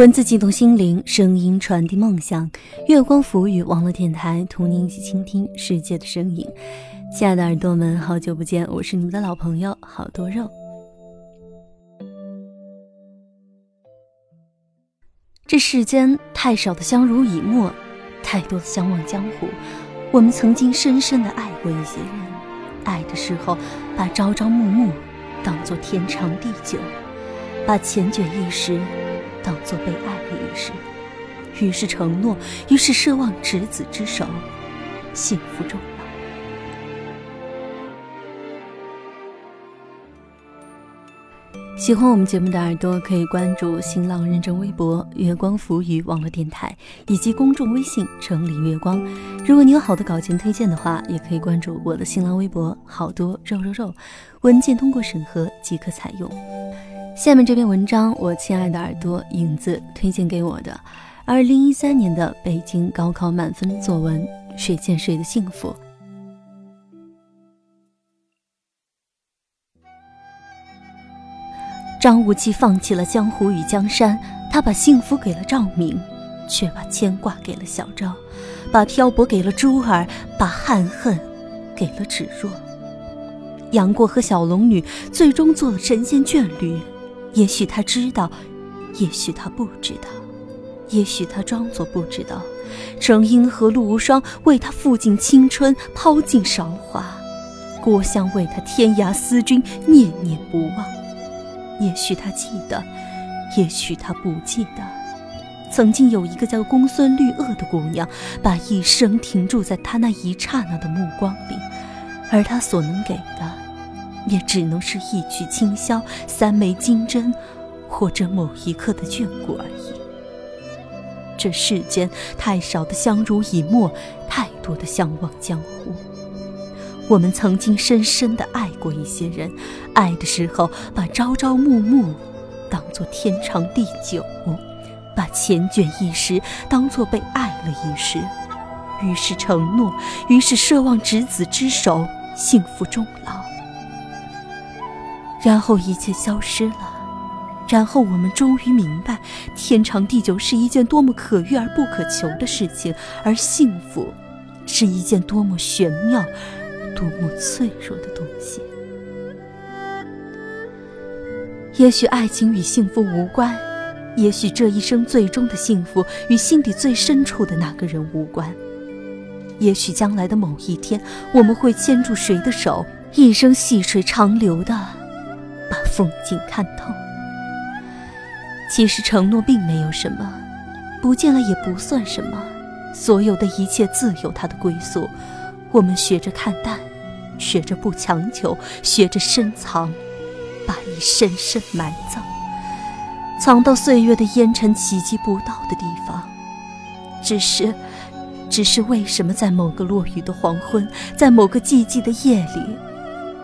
文字激动心灵，声音传递梦想。月光浮语网络电台，同您一起倾听世界的声音。亲爱的耳朵们，好久不见，我是你们的老朋友好多肉。这世间太少的相濡以沫，太多的相忘江湖。我们曾经深深的爱过一些人，爱的时候把朝朝暮暮当作天长地久，把缱绻一时。当做被爱的仪式，于是承诺，于是奢望执子之手，幸福终老。喜欢我们节目的耳朵可以关注新浪认证微博“月光浮语网络电台”以及公众微信“城里月光”。如果你有好的稿件推荐的话，也可以关注我的新浪微博“好多肉肉肉”，文件通过审核即可采用。下面这篇文章，我亲爱的耳朵影子推荐给我的，二零一三年的北京高考满分作文《谁见谁的幸福》。张无忌放弃了江湖与江山，他把幸福给了赵敏，却把牵挂给了小昭，把漂泊给了珠儿，把憾恨给了芷若。杨过和小龙女最终做了神仙眷侣。也许他知道，也许他不知道，也许他装作不知道。程英和陆无双为他付尽青春，抛尽韶华；郭襄为他天涯思君，念念不忘。也许他记得，也许他不记得。曾经有一个叫公孙绿萼的姑娘，把一生停驻在他那一刹那的目光里，而他所能给的。也只能是一曲清箫、三枚金针，或者某一刻的眷顾而已。这世间太少的相濡以沫，太多的相忘江湖。我们曾经深深的爱过一些人，爱的时候把朝朝暮暮当作天长地久，把缱绻一时当作被爱了一世，于是承诺，于是奢望执子之手，幸福终老。然后一切消失了，然后我们终于明白，天长地久是一件多么可遇而不可求的事情，而幸福，是一件多么玄妙、多么脆弱的东西。也许爱情与幸福无关，也许这一生最终的幸福与心底最深处的那个人无关，也许将来的某一天，我们会牵住谁的手，一生细水长流的。把风景看透。其实承诺并没有什么，不见了也不算什么。所有的一切自有它的归宿。我们学着看淡，学着不强求，学着深藏，把你深深埋葬，藏到岁月的烟尘企及不到的地方。只是，只是为什么在某个落雨的黄昏，在某个寂寂的夜里？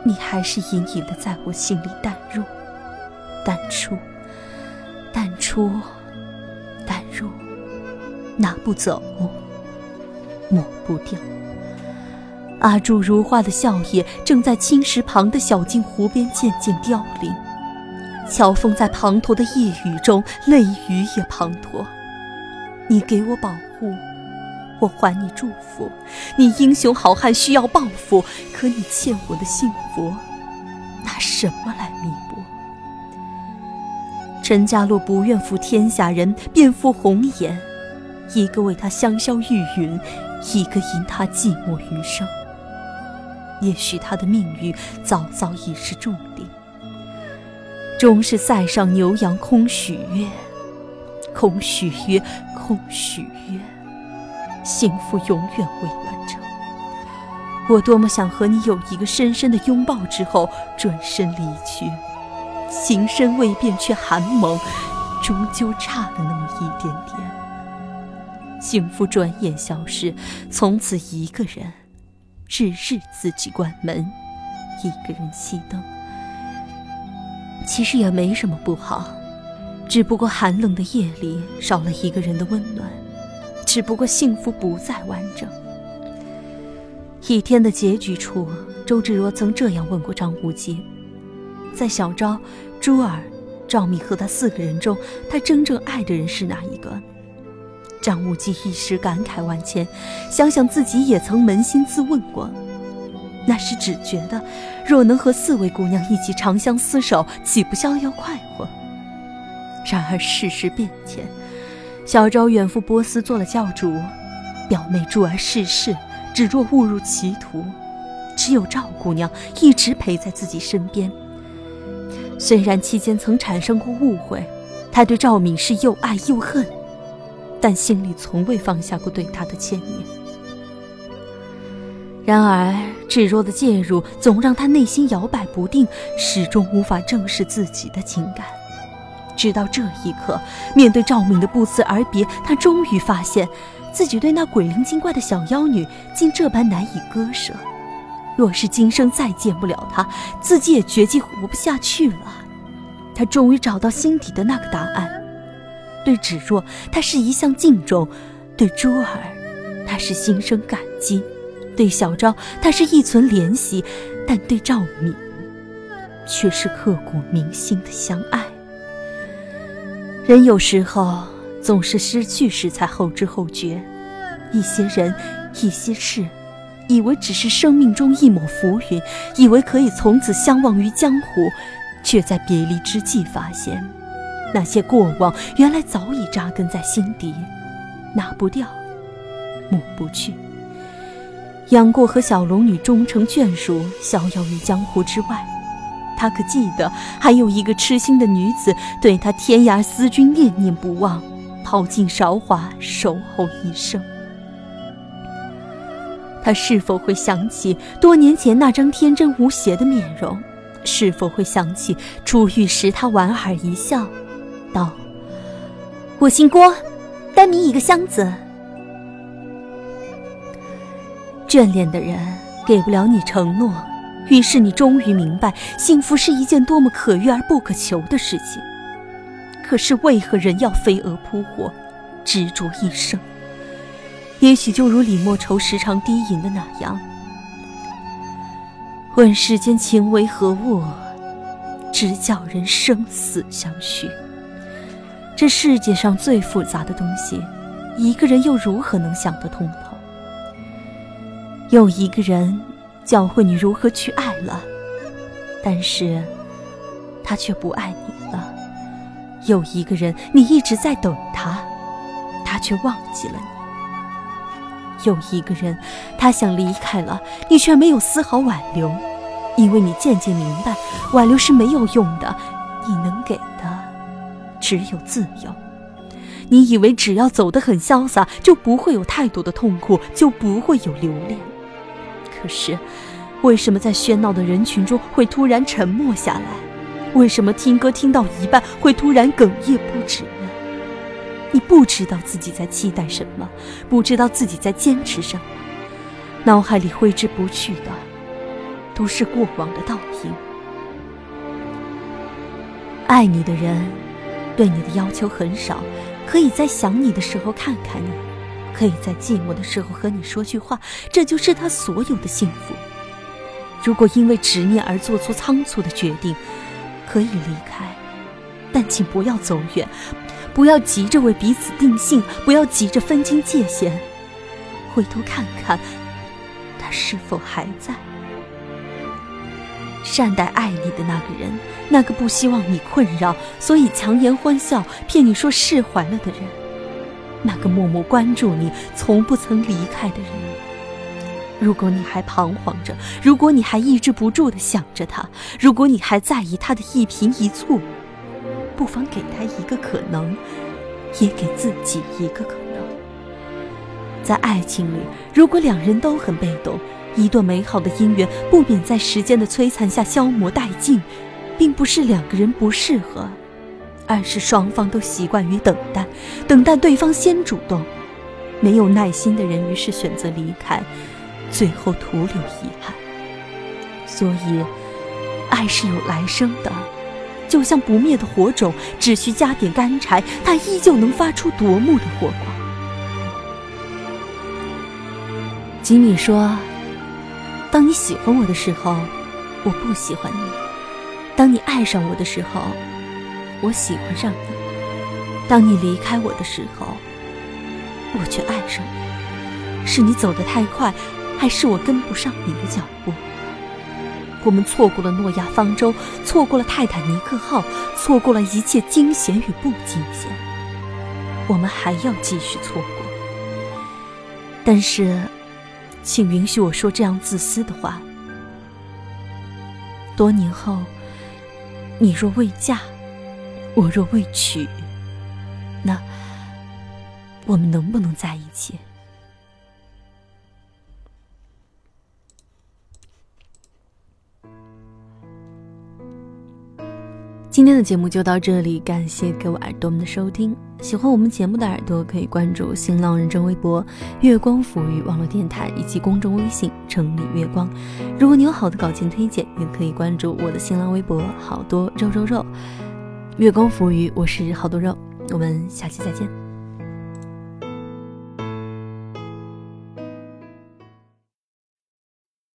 你还是隐隐的在我心里淡入、淡出、淡出、淡入，拿不走，抹不掉。阿柱如花的笑靥，正在青石旁的小径湖边渐渐凋零。乔峰在滂沱的夜雨中，泪雨也滂沱。你给我保护。我还你祝福，你英雄好汉需要报复，可你欠我的幸福，拿什么来弥补？陈家洛不愿负天下人，便负红颜，一个为他香消玉殒，一个因他寂寞余生。也许他的命运早早已是注定，终是塞上牛羊空许约，空许约，空许约。幸福永远未完成。我多么想和你有一个深深的拥抱，之后转身离去。情深未变却寒盟，终究差了那么一点点。幸福转眼消失，从此一个人，日日自己关门，一个人熄灯。其实也没什么不好，只不过寒冷的夜里少了一个人的温暖。只不过幸福不再完整。一天的结局处，周芷若曾这样问过张无忌：“在小昭、珠儿、赵敏和他四个人中，他真正爱的人是哪一个？张无忌一时感慨万千，想想自己也曾扪心自问过，那时只觉得，若能和四位姑娘一起长相厮守，岂不逍遥快活？然而世事变迁，小昭远赴波斯做了教主，表妹珠儿逝世，只若误入歧途，只有赵姑娘一直陪在自己身边。虽然期间曾产生过误会，他对赵敏是又爱又恨。但心里从未放下过对她的牵念。然而，芷若的介入总让他内心摇摆不定，始终无法正视自己的情感。直到这一刻，面对赵敏的不辞而别，他终于发现，自己对那鬼灵精怪的小妖女竟这般难以割舍。若是今生再见不了她，自己也绝迹活不下去了。他终于找到心底的那个答案。对芷若，他是一向敬重；对珠儿，他是心生感激；对小昭，他是一存怜惜；但对赵敏，却是刻骨铭心的相爱。人有时候总是失去时才后知后觉，一些人，一些事，以为只是生命中一抹浮云，以为可以从此相忘于江湖，却在别离之际发现。那些过往，原来早已扎根在心底，拿不掉，抹不去。杨过和小龙女终成眷属，逍遥于江湖之外。他可记得，还有一个痴心的女子，对他天涯思君，念念不忘，抛尽韶华，守候一生。他是否会想起多年前那张天真无邪的面容？是否会想起初遇时他莞尔一笑？道：“我姓郭，单名一个箱子。眷恋的人给不了你承诺，于是你终于明白，幸福是一件多么可遇而不可求的事情。可是为何人要飞蛾扑火，执着一生？也许就如李莫愁时常低吟的那样：问世间情为何物，直叫人生死相许。”这世界上最复杂的东西，一个人又如何能想得通透？有一个人教会你如何去爱了，但是他却不爱你了；有一个人你一直在等他，他却忘记了你；有一个人他想离开了，你却没有丝毫挽留，因为你渐渐明白，挽留是没有用的，你能给的。只有自由。你以为只要走得很潇洒，就不会有太多的痛苦，就不会有留恋。可是，为什么在喧闹的人群中会突然沉默下来？为什么听歌听到一半会突然哽咽不止呢？你不知道自己在期待什么，不知道自己在坚持什么，脑海里挥之不去的，都是过往的倒影。爱你的人。对你的要求很少，可以在想你的时候看看你，可以在寂寞的时候和你说句话，这就是他所有的幸福。如果因为执念而做出仓促的决定，可以离开，但请不要走远，不要急着为彼此定性，不要急着分清界限，回头看看，他是否还在。善待爱你的那个人，那个不希望你困扰，所以强颜欢笑骗你说释怀了的人，那个默默关注你、从不曾离开的人。如果你还彷徨着，如果你还抑制不住的想着他，如果你还在意他的一颦一蹙，不妨给他一个可能，也给自己一个可能。在爱情里，如果两人都很被动。一段美好的姻缘不免在时间的摧残下消磨殆尽，并不是两个人不适合，而是双方都习惯于等待，等待对方先主动。没有耐心的人，于是选择离开，最后徒留遗憾。所以，爱是有来生的，就像不灭的火种，只需加点干柴，它依旧能发出夺目的火光。吉米说。当你喜欢我的时候，我不喜欢你；当你爱上我的时候，我喜欢上你。当你离开我的时候，我却爱上你。是你走得太快，还是我跟不上你的脚步？我们错过了诺亚方舟，错过了泰坦尼克号，错过了一切惊险与不惊险。我们还要继续错过。但是，请允许我说这样自私的话：多年后，你若未嫁，我若未娶，那我们能不能在一起？今天的节目就到这里，感谢各位耳朵们的收听。喜欢我们节目的耳朵可以关注新浪认证微博“月光抚育网络电台”以及公众微信“城里月光”。如果你有好的稿件推荐，也可以关注我的新浪微博“好多肉肉肉”。月光浮鱼，我是好多肉，我们下期再见。